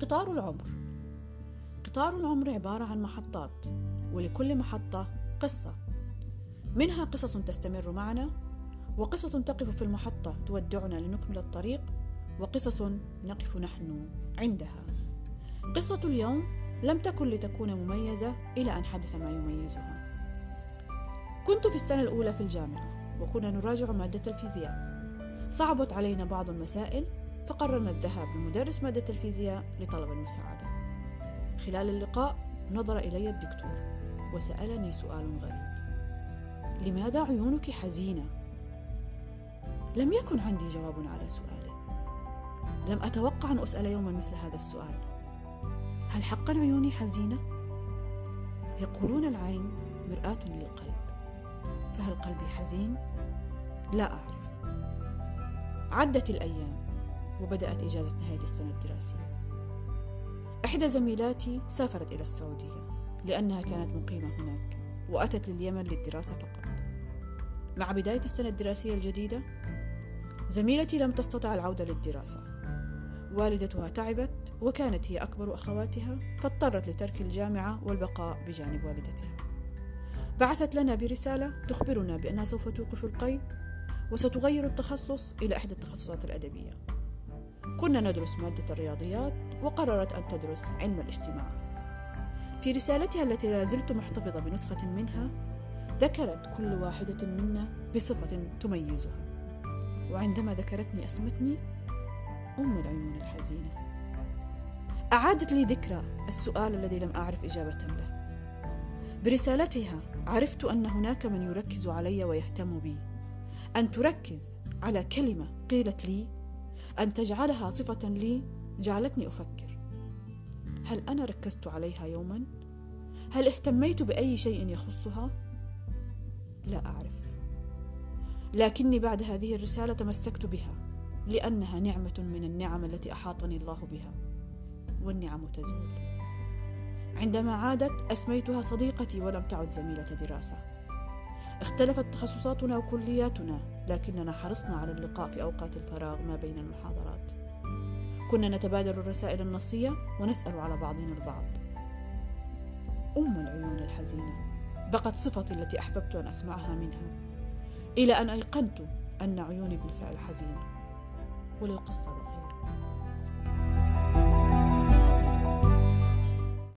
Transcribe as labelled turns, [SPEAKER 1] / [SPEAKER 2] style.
[SPEAKER 1] قطار العمر. قطار العمر عبارة عن محطات ولكل محطة قصة. منها قصص تستمر معنا وقصص تقف في المحطة تودعنا لنكمل الطريق وقصص نقف نحن عندها. قصة اليوم لم تكن لتكون مميزة إلى أن حدث ما يميزها. كنت في السنة الأولى في الجامعة. وكنا نراجع مادة الفيزياء. صعبت علينا بعض المسائل فقررنا الذهاب لمدرس مادة الفيزياء لطلب المساعدة. خلال اللقاء نظر إلي الدكتور وسألني سؤال غريب. لماذا عيونك حزينة؟ لم يكن عندي جواب على سؤاله لم أتوقع أن أسأل يوما مثل هذا السؤال. هل حقا عيوني حزينة؟ يقولون العين مرآة للقلب. فهل قلبي حزين؟ لا أعرف. عدت الأيام وبدأت إجازة نهاية السنة الدراسية. إحدى زميلاتي سافرت إلى السعودية لأنها كانت مقيمة هناك وأتت لليمن للدراسة فقط. مع بداية السنة الدراسية الجديدة زميلتي لم تستطع العودة للدراسة. والدتها تعبت وكانت هي أكبر أخواتها فاضطرت لترك الجامعة والبقاء بجانب والدتها. بعثت لنا برسالة تخبرنا بأنها سوف توقف القيد وستغير التخصص إلى إحدى التخصصات الأدبية. كنا ندرس مادة الرياضيات وقررت أن تدرس علم الاجتماع. في رسالتها التي لا زلت محتفظة بنسخة منها ذكرت كل واحدة منا بصفة تميزها. وعندما ذكرتني أسمتني أم العيون الحزينة. أعادت لي ذكرى السؤال الذي لم أعرف إجابة له. برسالتها عرفت أن هناك من يركز علي ويهتم بي أن تركز على كلمة قيلت لي أن تجعلها صفة لي جعلتني أفكر هل أنا ركزت عليها يوما؟ هل اهتميت بأي شيء يخصها؟ لا أعرف لكني بعد هذه الرسالة تمسكت بها لأنها نعمة من النعم التي أحاطني الله بها والنعم تزول عندما عادت أسميتها صديقتي ولم تعد زميلة دراسة. اختلفت تخصصاتنا وكلياتنا لكننا حرصنا على اللقاء في أوقات الفراغ ما بين المحاضرات. كنا نتبادل الرسائل النصية ونسأل على بعضنا البعض. أم العيون الحزينة بقت صفتي التي أحببت أن أسمعها منها إلى أن أيقنت أن عيوني بالفعل حزينة. وللقصة بقية